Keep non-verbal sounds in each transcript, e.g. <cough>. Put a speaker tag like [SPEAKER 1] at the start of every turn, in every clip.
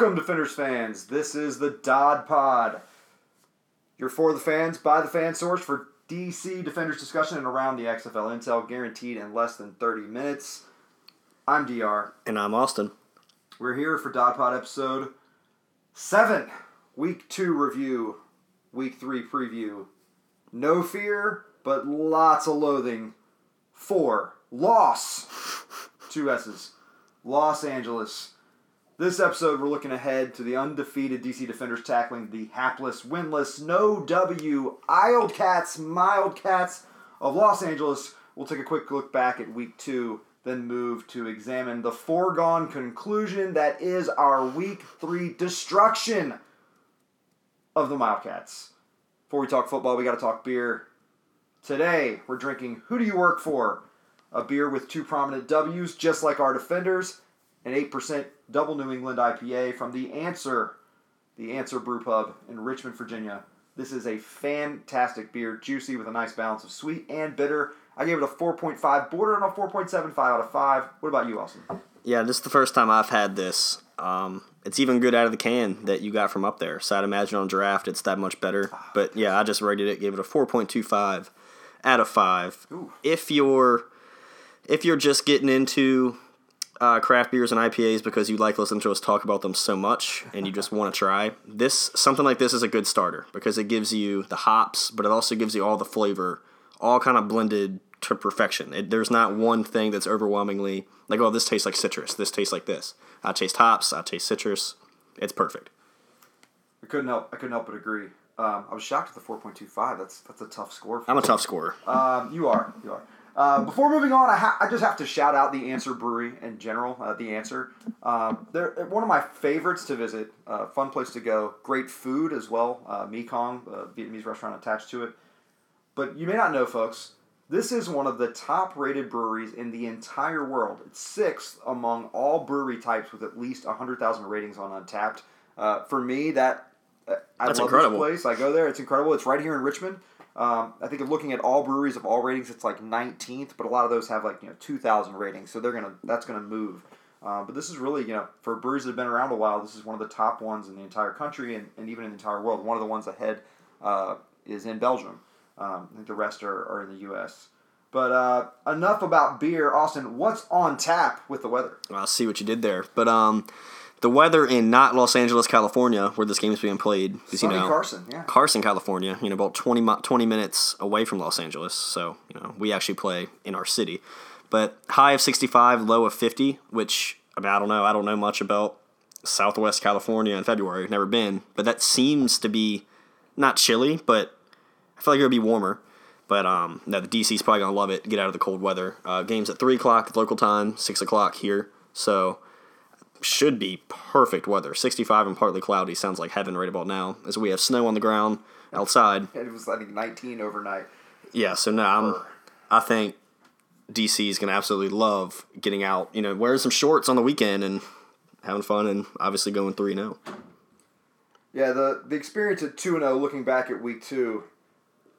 [SPEAKER 1] Welcome, Defenders fans. This is the Dodd Pod. You're for the fans, by the fan source for DC Defenders discussion and around the XFL Intel, guaranteed in less than 30 minutes. I'm DR.
[SPEAKER 2] And I'm Austin.
[SPEAKER 1] We're here for Dodd Pod episode 7, week 2 review, week 3 preview. No fear, but lots of loathing. 4. Loss. Two S's. Los Angeles. This episode, we're looking ahead to the undefeated DC Defenders tackling the hapless, winless, no W, Ild Cats, of Los Angeles. We'll take a quick look back at week two, then move to examine the foregone conclusion that is our week three destruction of the Wildcats. Before we talk football, we got to talk beer. Today, we're drinking Who Do You Work For? A beer with two prominent W's, just like our defenders, and 8% double New England IPA from The Answer, The Answer Brew Pub in Richmond, Virginia. This is a fantastic beer, juicy with a nice balance of sweet and bitter. I gave it a 4.5, bordering on a 4.75 out of 5. What about you, Austin?
[SPEAKER 2] Yeah, this is the first time I've had this. Um, it's even good out of the can that you got from up there. So I'd imagine on draft it's that much better. But yeah, I just rated it, gave it a 4.25 out of 5.
[SPEAKER 1] Ooh.
[SPEAKER 2] If you're if you're just getting into uh, craft beers and IPAs because you like listening to us talk about them so much and you just want to try, this something like this is a good starter because it gives you the hops, but it also gives you all the flavor, all kind of blended to perfection. It, there's not one thing that's overwhelmingly like, oh, this tastes like citrus. This tastes like this. I taste hops. I taste citrus. It's perfect.
[SPEAKER 1] I couldn't help. I couldn't help but agree. Um, I was shocked at the 4.25. That's that's a tough score. For
[SPEAKER 2] I'm a tough scorer.
[SPEAKER 1] Um, you are. You are. Uh, before moving on, I, ha- I just have to shout out the Answer Brewery in general. Uh, the Answer, um, they're one of my favorites to visit. Uh, fun place to go. Great food as well. Uh, Mekong, a Vietnamese restaurant attached to it. But you may not know, folks. This is one of the top-rated breweries in the entire world. It's sixth among all brewery types with at least hundred thousand ratings on Untappd. Uh, for me, that uh, I
[SPEAKER 2] That's
[SPEAKER 1] love
[SPEAKER 2] incredible.
[SPEAKER 1] this place. I go there. It's incredible. It's right here in Richmond. Um, I think of looking at all breweries of all ratings, it's like 19th, but a lot of those have like you know 2,000 ratings, so they're gonna that's gonna move. Uh, but this is really you know for breweries that have been around a while, this is one of the top ones in the entire country and, and even in the entire world. One of the ones ahead uh, is in Belgium. Um, I think the rest are, are in the U.S. But uh, enough about beer, Austin. What's on tap with the weather?
[SPEAKER 2] I'll see what you did there. But um, the weather in not Los Angeles, California, where this game is being played, is you know
[SPEAKER 1] Carson, yeah.
[SPEAKER 2] Carson, California, you know, about 20, 20 minutes away from Los Angeles. So, you know, we actually play in our city. But high of 65, low of 50, which, I mean, I don't know. I don't know much about Southwest California in February. Never been. But that seems to be not chilly, but I feel like it would be warmer. But um, no, the DC's probably going to love it, get out of the cold weather. Uh, game's at 3 o'clock local time, 6 o'clock here. So should be perfect weather. 65 and partly cloudy sounds like heaven right about now, as we have snow on the ground outside.
[SPEAKER 1] It was I think 19 overnight.
[SPEAKER 2] Yeah, so now I'm, I think DC is going to absolutely love getting out, you know, wearing some shorts on the weekend and having fun and obviously going 3 0.
[SPEAKER 1] Yeah, the the experience at two and zero, looking back at week two,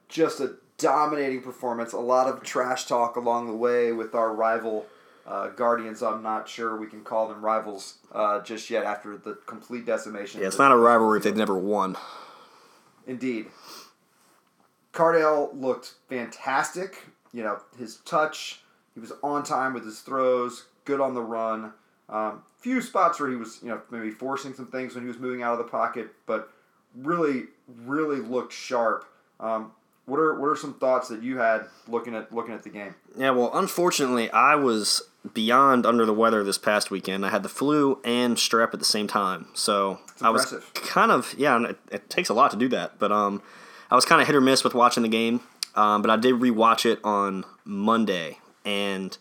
[SPEAKER 1] just a dominating performance. A lot of trash talk along the way with our rival uh, Guardians. I'm not sure we can call them rivals uh, just yet after the complete decimation.
[SPEAKER 2] Yeah, it's not a rivalry if they've never won.
[SPEAKER 1] Indeed. Cardale looked fantastic. You know, his touch, he was on time with his throws, good on the run. Um, few spots where he was, you know, maybe forcing some things when he was moving out of the pocket, but really, really looked sharp. Um, what are what are some thoughts that you had looking at looking at the game?
[SPEAKER 2] Yeah, well, unfortunately, I was beyond under the weather this past weekend. I had the flu and strep at the same time, so I was kind of yeah. It, it takes a lot to do that, but um, I was kind of hit or miss with watching the game. Um, but I did rewatch it on Monday, and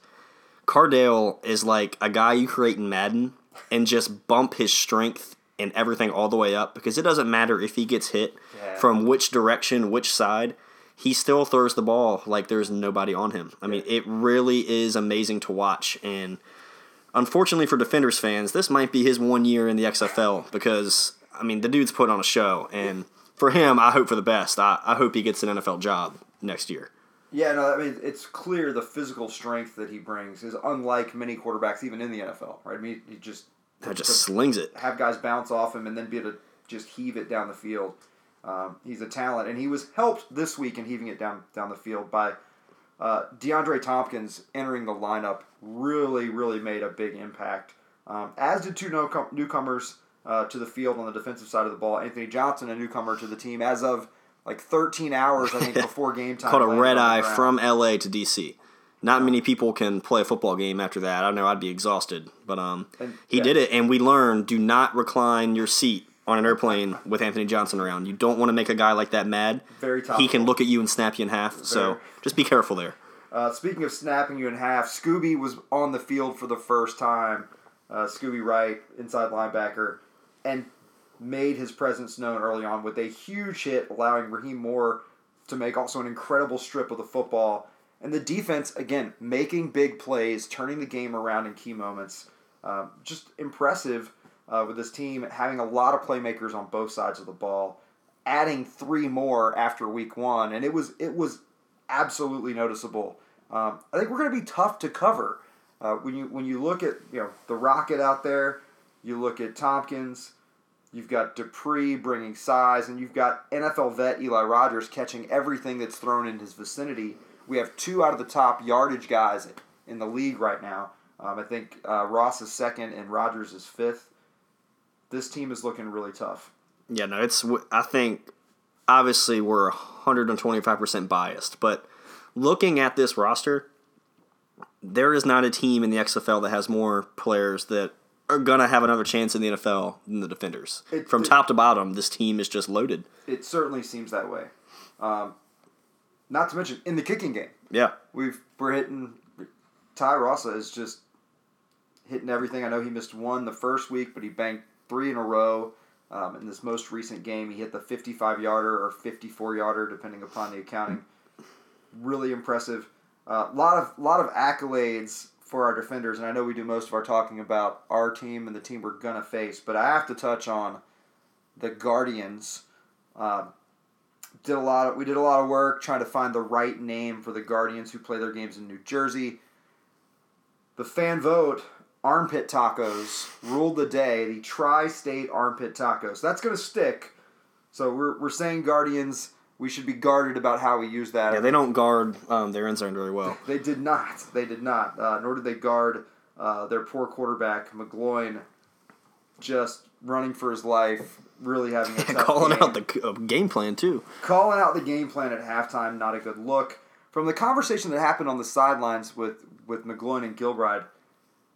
[SPEAKER 2] Cardale is like a guy you create in Madden and just bump his strength and everything all the way up because it doesn't matter if he gets hit
[SPEAKER 1] Yeah.
[SPEAKER 2] from which direction, which side. He still throws the ball like there's nobody on him. I mean, it really is amazing to watch. And unfortunately for Defenders fans, this might be his one year in the XFL because, I mean, the dude's put on a show. And for him, I hope for the best. I, I hope he gets an NFL job next year.
[SPEAKER 1] Yeah, no, I mean it's clear the physical strength that he brings is unlike many quarterbacks even in the NFL, right? I mean, he just
[SPEAKER 2] That just slings it.
[SPEAKER 1] have guys bounce off him and then be able to just heave it down the field. Um, he's a talent, and he was helped this week in heaving it down down the field by uh, DeAndre Thompkins entering the lineup. Really, really made a big impact. Um, as did two no- newcomers uh, to the field on the defensive side of the ball. Anthony Johnson, a newcomer to the team, as of like 13 hours, I think, <laughs> before game time.
[SPEAKER 2] Caught a red eye from LA to DC. Not many people can play a football game after that. I know I'd be exhausted, but um,
[SPEAKER 1] And-
[SPEAKER 2] he
[SPEAKER 1] yeah.
[SPEAKER 2] did it, and we learned: do not recline your seat on an airplane with Anthony Johnson around. You don't want to make a guy like that mad.
[SPEAKER 1] Very
[SPEAKER 2] tough.
[SPEAKER 1] He
[SPEAKER 2] can look at you and snap you in half. So just be careful there.
[SPEAKER 1] Uh, speaking of snapping you in half, Scooby was on the field for the first time. Uh, Scooby Wright, inside linebacker, and made his presence known early on with a huge hit, allowing Rahim Moore to make also an incredible strip of the football. And the defense, again, making big plays, turning the game around in key moments. Um, just impressive uh, with this team having a lot of playmakers on both sides of the ball, adding three more after week one, and it was it was absolutely noticeable. Um, I think we're going to be tough to cover uh, when you when you look at you know the Rocket out there. You look at Thompkins. You've got Dupre bringing size, and you've got NFL vet Eli Rogers catching everything that's thrown in his vicinity. We have two out of the top yardage guys in the league right now. Um, I think uh, Ross is second and Rogers is fifth. This team is looking really tough.
[SPEAKER 2] Yeah, no, it's. I think obviously we're 125 percent biased, but looking at this roster, there is not a team in the XFL that has more players that are gonna have another chance in the NFL than the Defenders.
[SPEAKER 1] It-
[SPEAKER 2] From
[SPEAKER 1] it-
[SPEAKER 2] top to bottom, this team is just loaded.
[SPEAKER 1] It certainly seems that way. Um, not to mention in the kicking game.
[SPEAKER 2] Yeah,
[SPEAKER 1] We've we're hitting Ty Rausa is just hitting everything. I know he missed one the first week, but he banked three in a row. Um, in this most recent game, he hit the 55 yarder or 54 yarder, depending upon the accounting. Really impressive. A uh, lot of lot of accolades for our defenders, and I know we do most of our talking about our team and the team we're gonna face, but I have to touch on the Guardians. Um, did a lot of we did a lot of work trying to find the right name for the Guardians who play their games in New Jersey. The fan vote, armpit tacos, ruled the day. The tri-state armpit tacos. That's gonna stick. So we're, we're saying Guardians. We should be guarded about how we use that.
[SPEAKER 2] yeah, they don't guard um, their end zone very well.
[SPEAKER 1] They did not. They did not. Uh, nor did they guard uh, their poor quarterback McGloin, just running for his life, really having a <laughs> tough
[SPEAKER 2] Calling
[SPEAKER 1] game.
[SPEAKER 2] out the uh, game plan too.
[SPEAKER 1] calling out the game plan at halftime. Not a good look. From the conversation that happened on the sidelines with with McGloin and Gilbride,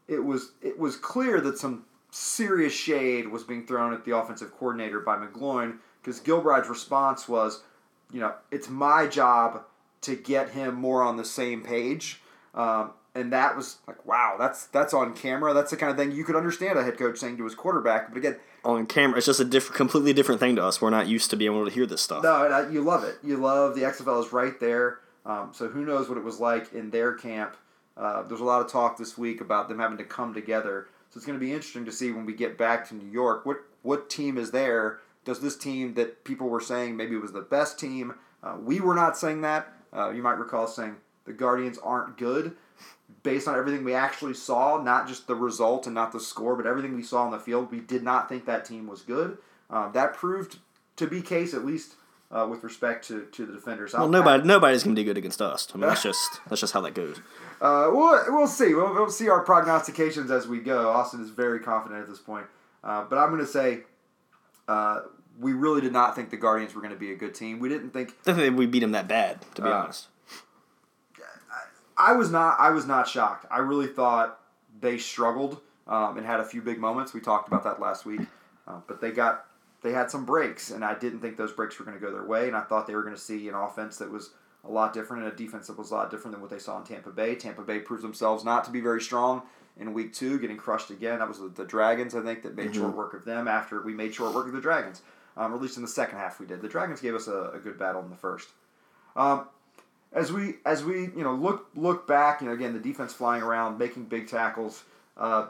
[SPEAKER 1] it was it was clear that some serious shade was being thrown at the offensive coordinator by McGloin because Gilbride's response was, you know, it's my job to get him more on the same page. Um, and that was like, wow, that's that's on camera. That's the kind of thing you could understand a head coach saying to his quarterback. But again,
[SPEAKER 2] On camera, it's just a different, completely different thing to us. We're not used to being able to hear this stuff.
[SPEAKER 1] No, you love it. You love the XFL is right there. Um, so who knows what it was like in their camp? Uh, there's a lot of talk this week about them having to come together. So it's going to be interesting to see when we get back to New York. What what team is there? Does this team that people were saying maybe was the best team? Uh, we were not saying that. Uh, you might recall saying the Guardians aren't good based on everything we actually saw, not just the result and not the score, but everything we saw on the field. We did not think that team was good. Um, that proved to be case at least uh, with respect to, to the defenders.
[SPEAKER 2] Well,
[SPEAKER 1] I'll-
[SPEAKER 2] nobody, nobody's gonna do good against us. I mean, that's just <laughs> that's just how that goes.
[SPEAKER 1] Uh, we'll, we'll see. We'll, we'll see our prognostications as we go. Austin is very confident at this point. Uh, but I'm going to say uh, we really did not think the Guardians were going to be a good team. We didn't think
[SPEAKER 2] I don't think we beat them that bad, to be
[SPEAKER 1] Uh,
[SPEAKER 2] honest.
[SPEAKER 1] I was not. I was not shocked. I really thought they struggled um, and had a few big moments. We talked about that last week, uh, but they got they had some breaks, and I didn't think those breaks were going to go their way. And I thought they were going to see an offense that was a lot different and a defense that was a lot different than what they saw in Tampa Bay. Tampa Bay proved themselves not to be very strong in week two, getting crushed again. That was the, the Dragons, I think, that made short work of them after we made short work of the Dragons. Um, or at least in the second half, we did. The Dragons gave us a, a good battle in the first. Um, as we as we you know look look back, you know again the defense flying around, making big tackles. Uh,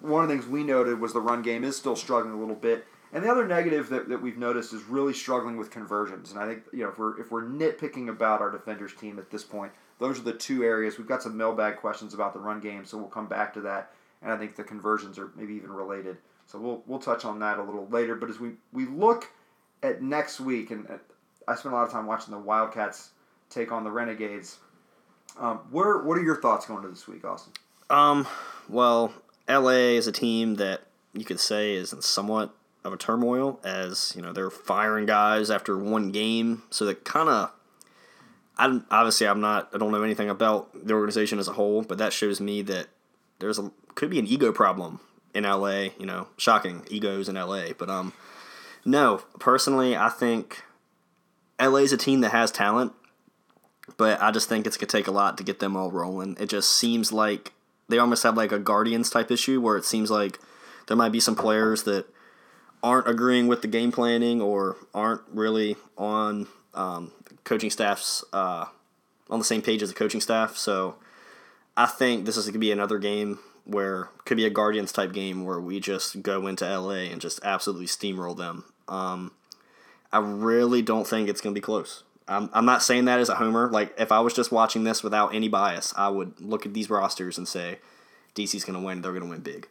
[SPEAKER 1] one of the things we noted was the run game is still struggling a little bit, and the other negative that, that we've noticed is really struggling with conversions. And I think you know if we're if we're nitpicking about our defenders team at this point, those are the two areas. We've got some mailbag questions about the run game, so we'll come back to that and I think the conversions are maybe even related. So we'll we'll touch on that a little later. But as we we look at next week, and I spent a lot of time watching the Wildcats take on the Renegades. Um, what are what are your thoughts going to this week, Austin?
[SPEAKER 2] Um, well, LA is a team that you could say is somewhat of a turmoil, as you know they're firing guys after one game, so that kind of. I obviously I'm not I don't know anything about the organization as a whole, but that shows me that there's a could be an ego problem in LA. You know, shocking egos in LA, but um, no, personally I think LA is a team that has talent, but I just think it's gonna take a lot to get them all rolling. It just seems like they almost have like a Guardians type issue where it seems like there might be some players that aren't agreeing with the game planning or aren't really on um, coaching staff's uh, on the same page as the coaching staff. So I think this is going to be another game where could be a Guardians type game where we just go into LA and just absolutely steamroll them. Um, I really don't think it's going to be close. I'm, I'm not saying that as a homer. Like, if I was just watching this without any bias, I would look at these rosters and say, DC's going to win. They're going to win big.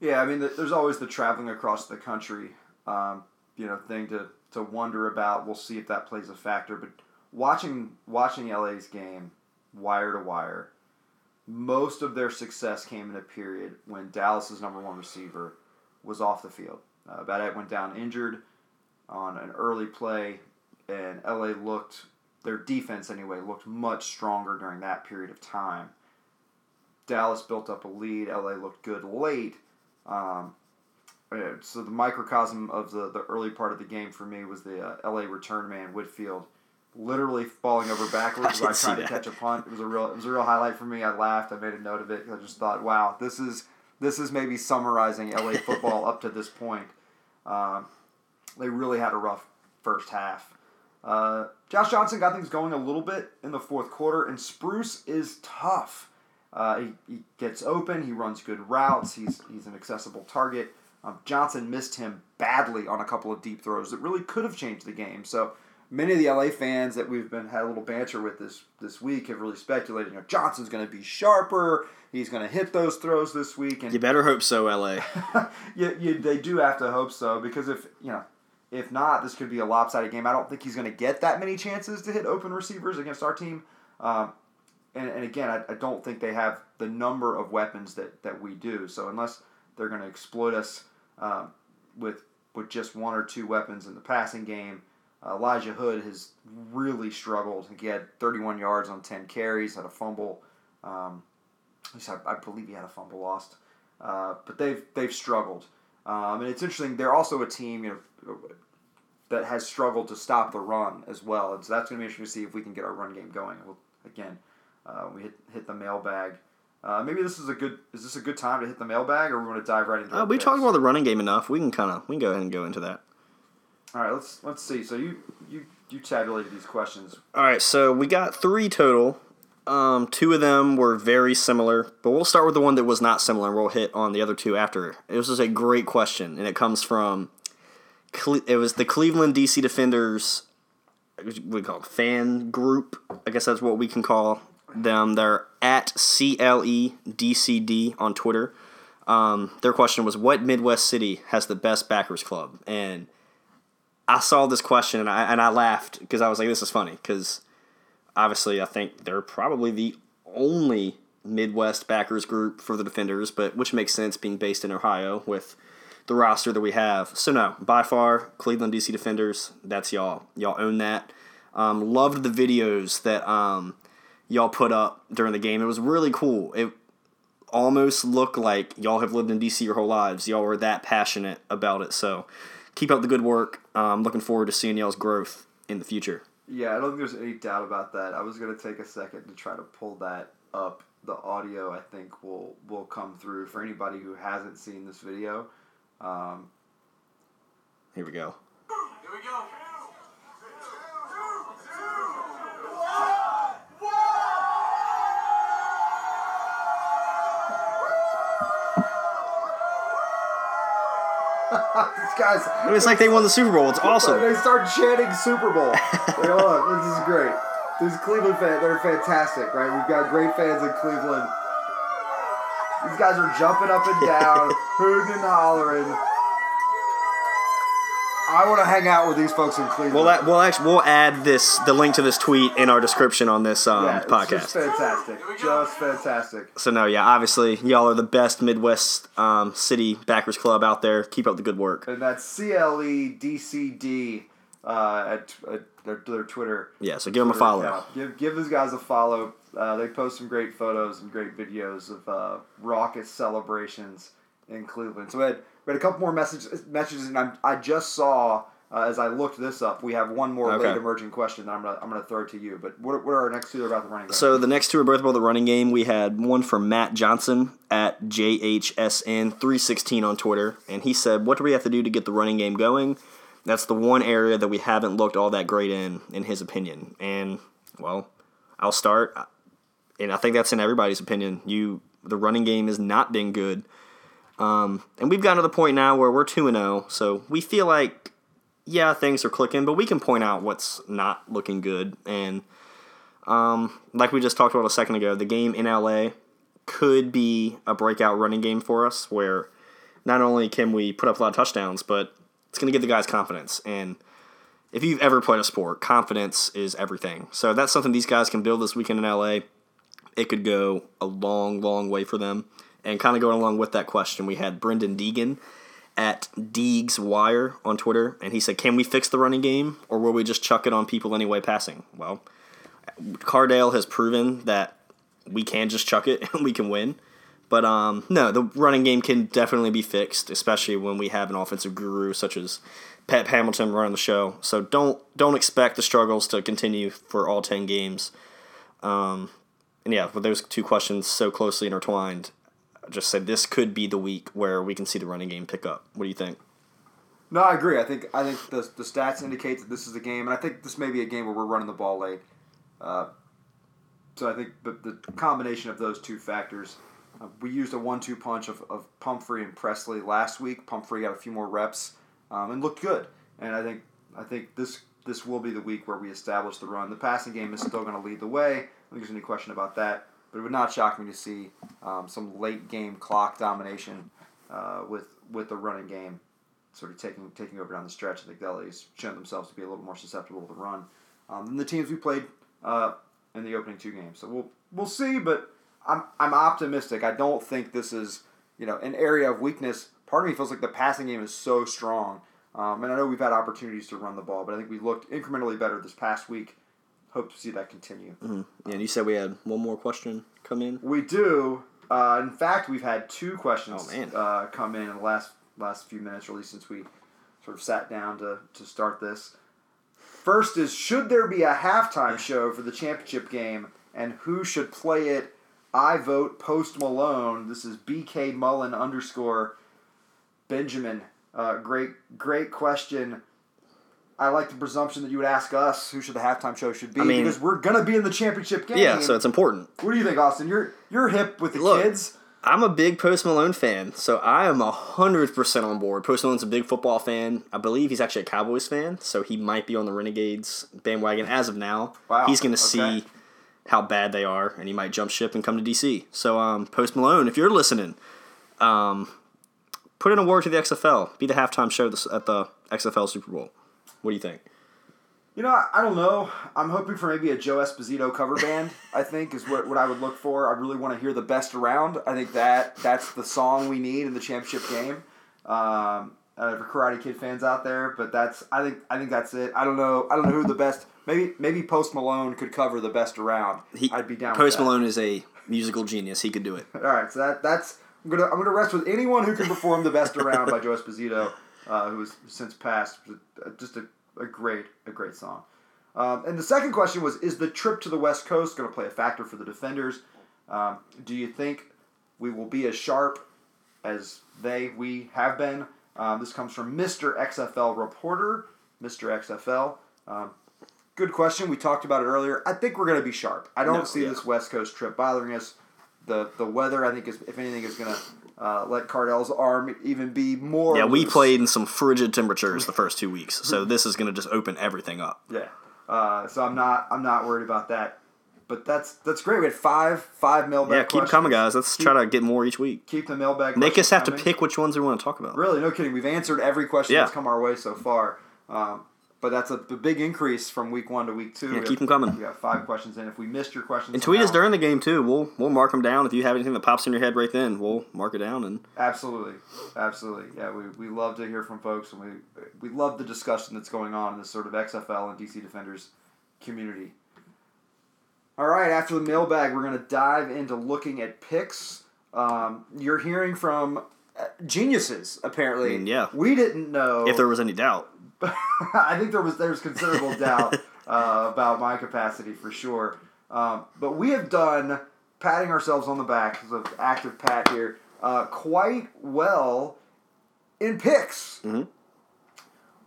[SPEAKER 1] Yeah, I mean, there's always the traveling across the country, um, you know, thing to, to wonder about. We'll see if that plays a factor. But watching watching LA's game, wire to wire, most of their success came in a period when Dallas's number one receiver was off the field. Uh, Badet went down injured on an early play, and LA looked their defense anyway looked much stronger during that period of time. Dallas built up a lead. LA looked good late. Um, so the microcosm of the, the early part of the game for me was the uh, LA return man Whitfield, literally falling over backwards <laughs> while trying to catch a punt. It was a real it was a real highlight for me. I laughed. I made a note of it. I just thought, wow, this is this is maybe summarizing LA <laughs> football up to this point. Um, they really had a rough first half. Uh, Josh Johnson got things going a little bit in the fourth quarter, and Spruce is tough. Uh, he, he gets open. He runs good routes. He's he's an accessible target. Um, Johnson missed him badly on a couple of deep throws that really could have changed the game. So many of the LA fans that we've been had a little banter with this this week have really speculated. You know, Johnson's going to be sharper. He's going to hit those throws this week. And
[SPEAKER 2] you better hope so, LA. <laughs>
[SPEAKER 1] you, you, they do have to hope so because if you know if not, this could be a lopsided game. I don't think he's going to get that many chances to hit open receivers against our team. Um, and, and again, I, I don't think they have the number of weapons that, that we do. So unless they're going to exploit us um, with with just one or two weapons in the passing game, uh, Elijah Hood has really struggled. He had 31 yards on 10 carries, had a fumble. Um, at least I, I believe he had a fumble lost. Uh, but they've they've struggled. Um, and it's interesting. They're also a team, you know, that has struggled to stop the run as well. And so that's going to be interesting to see if we can get our run game going. We'll, again, uh, we hit hit the mailbag. Uh, maybe this is a good. Is this a good time to hit the mailbag, or we want to dive right into?
[SPEAKER 2] Uh, we picks? talked about the running game enough. We can kind of we can go ahead and go into that.
[SPEAKER 1] All right, let's let's see. So you you you tabulated these questions.
[SPEAKER 2] All right, so we got three total. Um, two of them were very similar, but we'll start with the one that was not similar, and we'll hit on the other two after. It was just a great question, and it comes from. It was the Cleveland DC Defenders. We call it fan group. I guess that's what we can call them. They're at CLEDCD on Twitter. Um, their question was, "What Midwest city has the best backers club?" And I saw this question and I and I laughed because I was like, "This is funny." Because obviously, I think they're probably the only Midwest backers group for the Defenders, but which makes sense being based in Ohio with the roster that we have. So no, by far, Cleveland DC Defenders. That's y'all. Y'all own that. Um, loved the videos that um, y'all put up during the game. It was really cool. It almost looked like y'all have lived in DC your whole lives. Y'all were that passionate about it. So keep up the good work. I'm looking forward to seeing y'all's growth in the future.
[SPEAKER 1] Yeah, I don't think there's any doubt about that. I was gonna take a second to try to pull that up. The audio, I think, will will come through for anybody who hasn't seen this video. Um,
[SPEAKER 2] Here we go. Here we go.
[SPEAKER 1] Guys.
[SPEAKER 2] It's like they won the Super Bowl. It's awesome.
[SPEAKER 1] They start chanting Super Bowl. <laughs> like, oh, this is great. These Cleveland fans, they're fantastic, right? We've got great fans in Cleveland. These guys are jumping up and <laughs> down, hooting and hollering. I want to hang out with these folks in Cleveland.
[SPEAKER 2] We'll, a- we'll actually we'll add this the link to this tweet in our description on this um,
[SPEAKER 1] yeah,
[SPEAKER 2] podcast.
[SPEAKER 1] just fantastic. Just fantastic.
[SPEAKER 2] So no, yeah, obviously y'all are the best Midwest um, city backers club out there. Keep up the good work.
[SPEAKER 1] And that's C L E D C D uh, at, at their, their Twitter.
[SPEAKER 2] Yeah, so give them a follow.
[SPEAKER 1] account. Give give these guys a follow. Uh, they post some great photos and great videos of uh, raucous celebrations in Cleveland. So we had, we had a couple more messages, messages and I'm, I just saw uh, as I looked this up, we have one more
[SPEAKER 2] Okay.
[SPEAKER 1] late emerging question that I'm gonna I'm gonna throw to you. But what, what are our next two about the running game?
[SPEAKER 2] So the next two are both about the running game. We had one from Matt Johnson at JHSN316 on Twitter, and he said, "What do we have to do to get the running game going?" That's the one area that we haven't looked all that great in, in his opinion. And well, I'll start, and I think that's in everybody's opinion. You, the running game has not been good, um, and we've gotten to the point now where we're two and zero, so we feel like, yeah, things are clicking, but we can point out what's not looking good and like we just talked about a second ago, the game in LA could be a breakout running game for us where not only can we put up a lot of touchdowns, but it's going to give the guys confidence. And if you've ever played a sport, confidence is everything. So that's something these guys can build this weekend in LA. It could go a long, long way for them. And kind of going along with that question, we had Brendan Deegan at Deegs Wire on Twitter, and he said, "Can we fix the running game, or will we just chuck it on people anyway passing?" Well, Cardale has proven that we can just chuck it <laughs> and we can win. But um, no, the running game can definitely be fixed, especially when we have an offensive guru such as Pep Hamilton running the show. So don't don't expect the struggles to continue for all ten games. Um, and yeah, with those two questions so closely intertwined, just said this could be the week where we can see the running game pick up. What do you think?
[SPEAKER 1] No, I agree. I think I think the, the stats indicate that this is a game, and I think this may be a game where we're running the ball late. Uh, so I think the, the combination of those two factors, uh, we used a one-two punch of, of Pumphrey and Pressley last week. Pumphrey got a few more reps um, and looked good, and I think I think this this will be the week where we establish the run. The passing game is still going to lead the way. I don't think there's any question about that. But it would not shock me to see um, some late game clock domination uh, with with the running game sort of taking taking over down the stretch. I think LA's shown themselves to be a little more susceptible to the run um, than the teams we played uh, in the opening two games. So we'll we'll see, but I'm I'm optimistic. I don't think this is you know an area of weakness. Part of me feels like the passing game is so strong, um, and I know we've had opportunities to run the ball, but I think we looked incrementally better this past week. Hope to see that continue.
[SPEAKER 2] Yeah, and you said we had one more question come in.
[SPEAKER 1] We do. Uh, in fact, we've had two questions
[SPEAKER 2] Oh.
[SPEAKER 1] Uh, come in in the last last few minutes, or at least since we sort of sat down to, to start this. First is should there be a halftime show for the championship game, and who should play it? I vote Post Malone. This is BK Mullen underscore Benjamin. Uh, great great question. I like the presumption that you would ask us who should the halftime show should be
[SPEAKER 2] I mean-
[SPEAKER 1] because we're gonna be in the championship game.
[SPEAKER 2] Yeah, so it's important.
[SPEAKER 1] What do you think, Austin? You're you're hip with the
[SPEAKER 2] Look,
[SPEAKER 1] kids.
[SPEAKER 2] I'm a big Post Malone fan, so I am hundred percent on board. Post Malone's a big football fan. I believe he's actually a Cowboys fan, so he might be on the Renegades bandwagon as of now.
[SPEAKER 1] Wow,
[SPEAKER 2] He's going to
[SPEAKER 1] okay.
[SPEAKER 2] see how bad they are, and he might jump ship and come to DC. So, um, Post Malone, if you're listening, um, put in a word to the XFL. Be the halftime show at the XFL Super Bowl. What do you think?
[SPEAKER 1] You know, I, I don't know. I'm hoping for maybe a Joe Esposito cover <laughs> band. I think is what, what I would look for. I really want to hear the best around. I think that that's the song we need in the championship game. Um, uh, for Karate Kid fans out there, but that's I think I think that's it. I don't know. I don't know who the best. Maybe maybe Post Malone could cover the best around.
[SPEAKER 2] He,
[SPEAKER 1] I'd be down. with
[SPEAKER 2] Post. Malone is a musical genius. He could do it. <laughs>
[SPEAKER 1] All right, so that that's I'm gonna I'm gonna rest with anyone who can perform the best around by Joe Esposito, uh, who has since passed. Just a, a great a great song. Um, and the second question was: Is the trip to the West Coast going to play a factor for the defenders? Um, do you think we will be as sharp as they we have been? Um, this comes from Mr. XFL reporter, Mr. XFL. Um, good question. We talked about it earlier. I think we're going to be sharp. I don't
[SPEAKER 2] No,
[SPEAKER 1] see
[SPEAKER 2] yeah.
[SPEAKER 1] this West Coast trip bothering us. The the weather, I think, is if anything, is going to uh, let Cardale's arm even be more.
[SPEAKER 2] Yeah, we played in some frigid temperatures the first two weeks, so this is going to just open everything up.
[SPEAKER 1] Yeah. Uh, so I'm not I'm not worried about that. but that's that's great. We had five five mailbag.
[SPEAKER 2] Yeah, keep
[SPEAKER 1] questions.
[SPEAKER 2] coming, guys. Let's
[SPEAKER 1] Keep-
[SPEAKER 2] try to get more each week.
[SPEAKER 1] Keep the mailbag.
[SPEAKER 2] Make us have to pick which ones we want to talk about.
[SPEAKER 1] Really, no kidding. We've answered every question
[SPEAKER 2] Yeah.
[SPEAKER 1] that's come our way so far. Um, but that's a, a big increase from week one to week two.
[SPEAKER 2] Yeah,
[SPEAKER 1] We
[SPEAKER 2] keep
[SPEAKER 1] have-
[SPEAKER 2] 'em coming.
[SPEAKER 1] We got five questions in. If we missed your questions,
[SPEAKER 2] And tweet us during the game too. We'll we'll mark them down. If you have anything that pops in your head right then, we'll mark it down. And
[SPEAKER 1] Absolutely, absolutely. Yeah, we, we love to hear from folks, and we we love the discussion that's going on in this sort of XFL and DC Defenders community. All right, after the mailbag, we're going to dive into looking at picks. Um, you're hearing from uh, geniuses, apparently.
[SPEAKER 2] I mean, yeah.
[SPEAKER 1] We didn't know.
[SPEAKER 2] if there was any doubt, <laughs>
[SPEAKER 1] I think there was there's considerable doubt <laughs> uh, about my capacity for sure. Um, but we have done patting ourselves on the back as an active pat here uh, quite well in picks.
[SPEAKER 2] Mhm.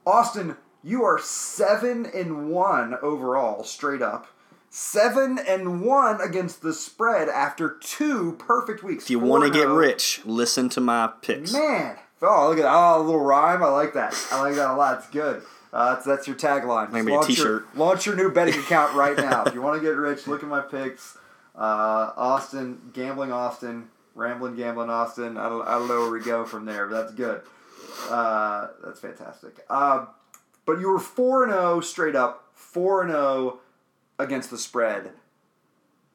[SPEAKER 1] Austin, you are seven and one overall, straight up. Seven and one against the spread after two perfect weeks.
[SPEAKER 2] if you want to get rich, listen to my picks.
[SPEAKER 1] Man, oh look at that! Oh, a little rhyme. I like that. I like that a lot. It's good. Uh, that's that's your tagline.
[SPEAKER 2] Maybe a
[SPEAKER 1] launch
[SPEAKER 2] t-shirt.
[SPEAKER 1] Your, launch your new betting <laughs> account right now. if you want to get rich, look at my picks. Uh, Austin, gambling Austin, rambling gambling Austin. I don't, I don't know where we go from there, but that's good. Uh, that's fantastic. Uh, but you were four and zero straight up. Four and zero against the spread.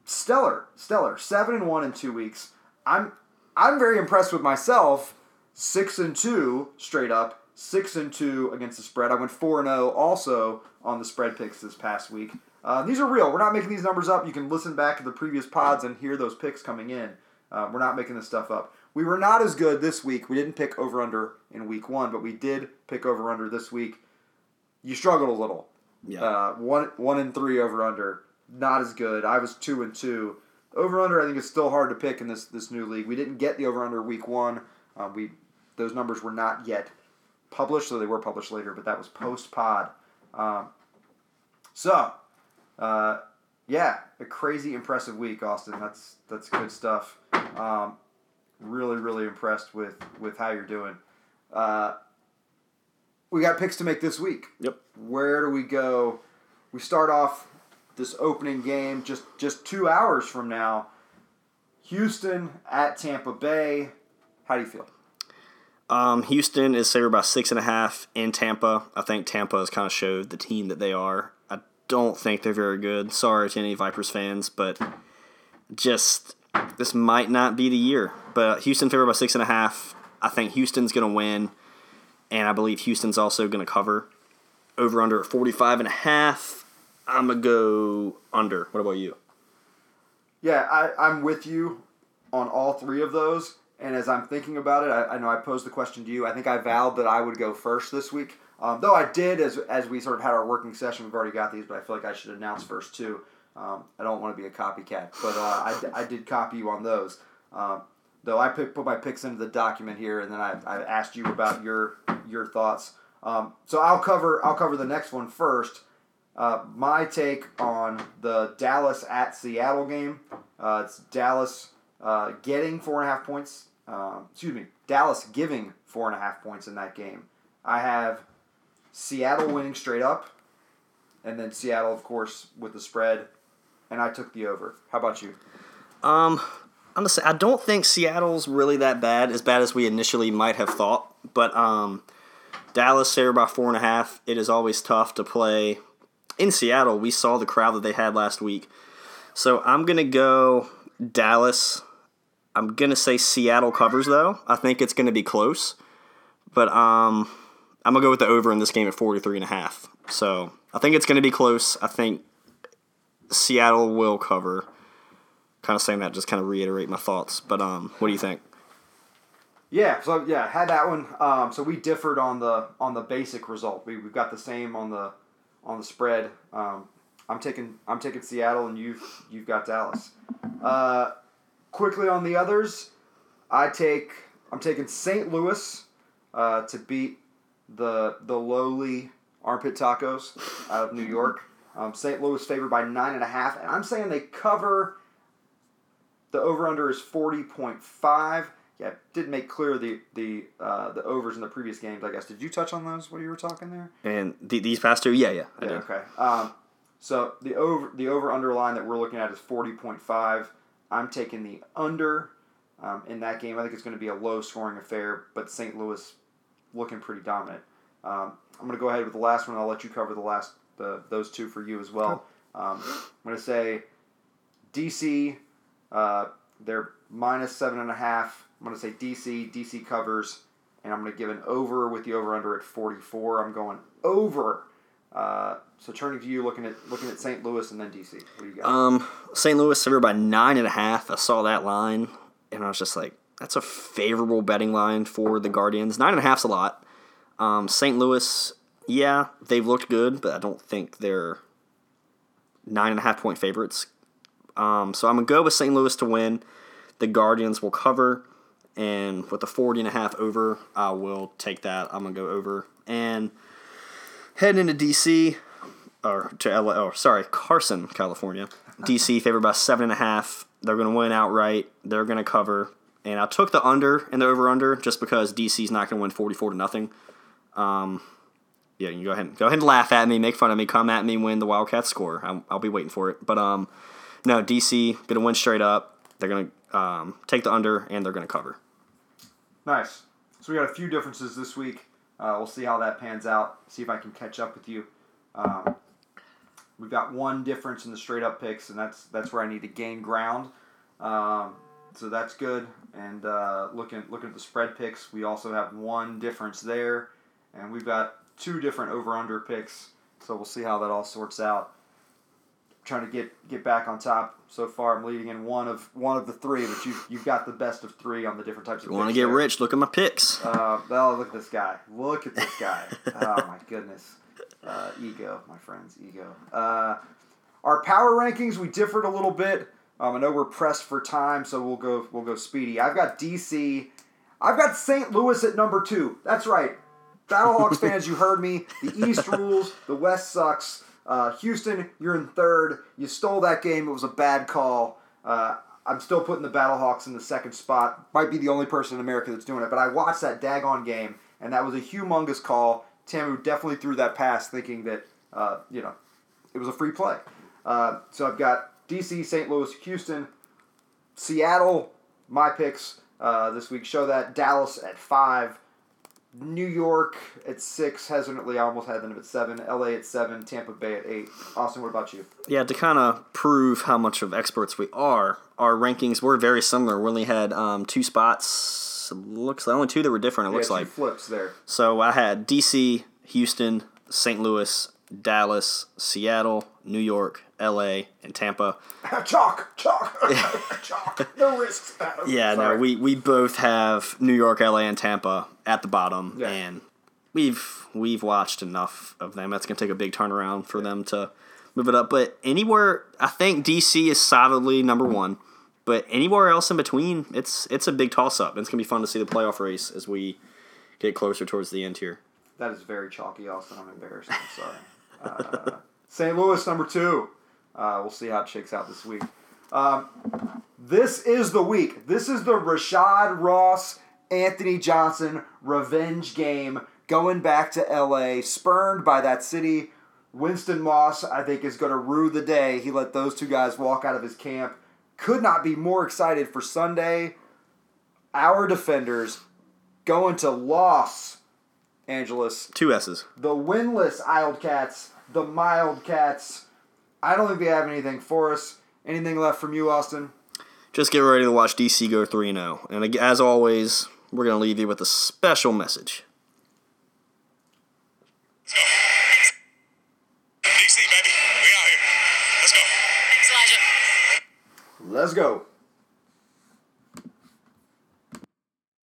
[SPEAKER 1] Stellar, stellar. Seven and one in two weeks. I'm I'm very impressed with myself. Six and two straight up. Six and two against the spread. I went four and zero also on the spread picks this past week. Uh, these are real. We're not making these numbers up. You can listen back to the previous pods and hear those picks coming in. Uh, we're not making this stuff up. We were not as good this week. We didn't pick over under in week one, but we did pick over under this week. You struggled a little.
[SPEAKER 2] Yeah.
[SPEAKER 1] Uh, one one and three over under, not as good. I was two and two. Over under, I think it's still hard to pick in this this new league. We didn't get the over under week one. Uh, we those numbers were not yet published, so they were published later. But that was post pod. Um, so, uh, yeah, a crazy impressive week, Austin. That's that's good stuff. Um, really, really impressed with with how you're doing. Uh, we got picks to make this week
[SPEAKER 2] Yep.
[SPEAKER 1] where do we go? We start off this opening game just just two hours from now. Houston at Tampa Bay. How do you feel?
[SPEAKER 2] Um, Houston is favored by six and a half in Tampa. I think Tampa has kind of showed the team that they are. I don't think they're very good. Sorry to any Vipers fans, but just this might not be the year. But Houston favored by six and a half. I think Houston's going to win, and I believe Houston's also going to cover. Over under at 45 and a half. I'm going to go under. What about you?
[SPEAKER 1] Yeah, I, I'm with you on all three of those. And as I'm thinking about it, I, I know I posed the question to you. I think I vowed that I would go first this week. Um, though I did, as, as we sort of had our working session, we've already got these, but I feel like I should announce first too. Um, I don't want to be a copycat, but uh, I, I did copy you on those. Um, though I put my picks into the document here, and then I, I asked you about your your thoughts. Um, so I'll cover I'll cover the next one first. Uh, my take on the Dallas at Seattle game. Uh, it's Dallas uh, getting four and a half points. Um, excuse me, Dallas giving four and a half points in that game. I have Seattle winning straight up, and then Seattle, of course, with the spread. And I took the over. How about you?
[SPEAKER 2] Um, I'm gonna say I don't think Seattle's really that bad, as bad as we initially might have thought. But um, Dallas there by four and a half. It is always tough to play in Seattle. We saw the crowd that they had last week, so I'm gonna go Dallas. I'm gonna say Seattle covers though. I think it's gonna be close, but um, I'm gonna go with the over in this game at 43 and a half. So I think it's gonna be close. I think Seattle will cover kind of saying that just kind of reiterate my thoughts. But um, what do you think?
[SPEAKER 1] Yeah, so yeah, had that one. Um, so we differed on the on the basic result. We we've got the same on the on the spread. Um, I'm taking I'm taking Seattle, and you've you've got Dallas. Uh, quickly on the others, I take I'm taking St. Louis uh, to beat the the lowly armpit tacos out of New York. <laughs> Um, St. Louis favored by nine and a half, and I'm saying they cover. The over under is forty point five. Yeah, did make clear the the uh, the overs in the previous games. I guess did you touch on those when you were talking there?
[SPEAKER 2] And th- these past two, yeah, yeah, I
[SPEAKER 1] Yeah.
[SPEAKER 2] did.
[SPEAKER 1] Okay. Um, So the over the over under line that we're looking at is forty point five. I'm taking the under um, in that game. I think it's going to be a low scoring affair, but St. Louis looking pretty dominant. Um, I'm going to go ahead with the last one. I'll let you cover the last the those two for you as well. Um, I'm going to say DC. Uh, they're minus seven and a half. I'm going to say DC. DC covers, and I'm going to give an over with the over under at 44. I'm going over. Uh, so turning to you, looking at looking at St. Louis and then DC. What do you got?
[SPEAKER 2] Um, St. Louis favored by nine and a half. I saw that line, and I was just like, that's a favorable betting line for the Guardians. Nine and a half's a lot. Um, St. Louis, yeah, they've looked good, but I don't think they're nine and a half point favorites. Um, so I'm gonna go with St. Louis to win. The Guardians will cover, and with the 40 and a half over, I will take that. I'm gonna go over and heading into DC or to LA. Oh, sorry, Carson, California. DC favored by seven and a half. They're gonna win outright. They're gonna cover, and I took the under and the over under just because DC's not gonna win 44 to nothing. Um, yeah, you can go ahead, go ahead and laugh at me, make fun of me, come at me when the Wildcats score. I'll, I'll be waiting for it. But um, no, DC gonna win straight up. They're gonna um, take the under and they're gonna cover.
[SPEAKER 1] Nice. So we got a few differences this week. Uh, we'll see how that pans out. See if I can catch up with you. Um, we've got one difference in the straight up picks, and that's that's where I need to gain ground. Um, so that's good. And uh, looking looking at the spread picks, we also have one difference there, and we've got two different over under picks. So we'll see how that all sorts out. Trying to get get back on top. So far, I'm leading in one of one of the three, but you you've got the best of three on the different types of.
[SPEAKER 2] You want to get
[SPEAKER 1] there.
[SPEAKER 2] rich? Look at my picks.
[SPEAKER 1] Uh, well, look at this guy. Look at this guy. <laughs> oh my goodness. Uh, ego, my friends, ego. Uh, our power rankings we differed a little bit. Um, I know we're pressed for time, so we'll go we'll go speedy. I've got DC. I've got St. Louis at number two. That's right. Battlehawks <laughs> fans, you heard me. The East rules. The West sucks. Uh, Houston, you're in third. You stole that game. It was a bad call. Uh, I'm still putting the Battlehawks in the second spot. Might be the only person in America that's doing it, but I watched that daggone game, and that was a humongous call. Ta'amu definitely threw that pass thinking that, uh, you know, it was a free play. Uh, so I've got DC, St. Louis, Houston, Seattle, my picks uh, this week show that. Dallas at five. New York at six. Hesitantly, I almost had them at seven. LA at seven. Tampa Bay at eight. Austin, what about you?
[SPEAKER 2] Yeah, to kind of prove how much of experts we are, our rankings were very similar. We only had um, two spots. Looks like only two that were different. It looks
[SPEAKER 1] yeah, two
[SPEAKER 2] like.
[SPEAKER 1] flips there.
[SPEAKER 2] So I had DC, Houston, St. Louis, Dallas, Seattle, New York, LA, and Tampa. <laughs>
[SPEAKER 1] chalk, chalk, <laughs> chalk. <laughs> No risks.
[SPEAKER 2] Yeah,
[SPEAKER 1] Sorry.
[SPEAKER 2] no, we, we both have New York, LA, and Tampa at the bottom,
[SPEAKER 1] Yeah.
[SPEAKER 2] and we've we've watched enough of them. That's gonna take a big turnaround for them to move it up. But anywhere, I think DC is solidly number one. But anywhere else in between, it's it's a big toss up. It's gonna be fun to see the playoff race as we get closer towards the end here.
[SPEAKER 1] That is very chalky, Austin. I'm embarrassed. I'm sorry. Uh, St. Louis, number two. Uh, we'll see how it shakes out this week. Um, this is the week. This is the Rashad Ross, Anthony Johnson revenge game going back to LA, spurned by that city. Winston Moss, I think, is going to rue the day he let those two guys walk out of his camp. Could not be more excited for Sunday. Our defenders going to Los Angeles
[SPEAKER 2] Two S's.
[SPEAKER 1] the winless Wildcats, the mild cats. I don't think they have anything for us. Anything left from you, Austin?
[SPEAKER 2] Just get ready to watch DC go 3 0. And oh. as always, we're going to leave you with a special message.
[SPEAKER 3] DC, baby. We out here. Let's go.
[SPEAKER 4] Thanks, Elijah.
[SPEAKER 1] Let's go.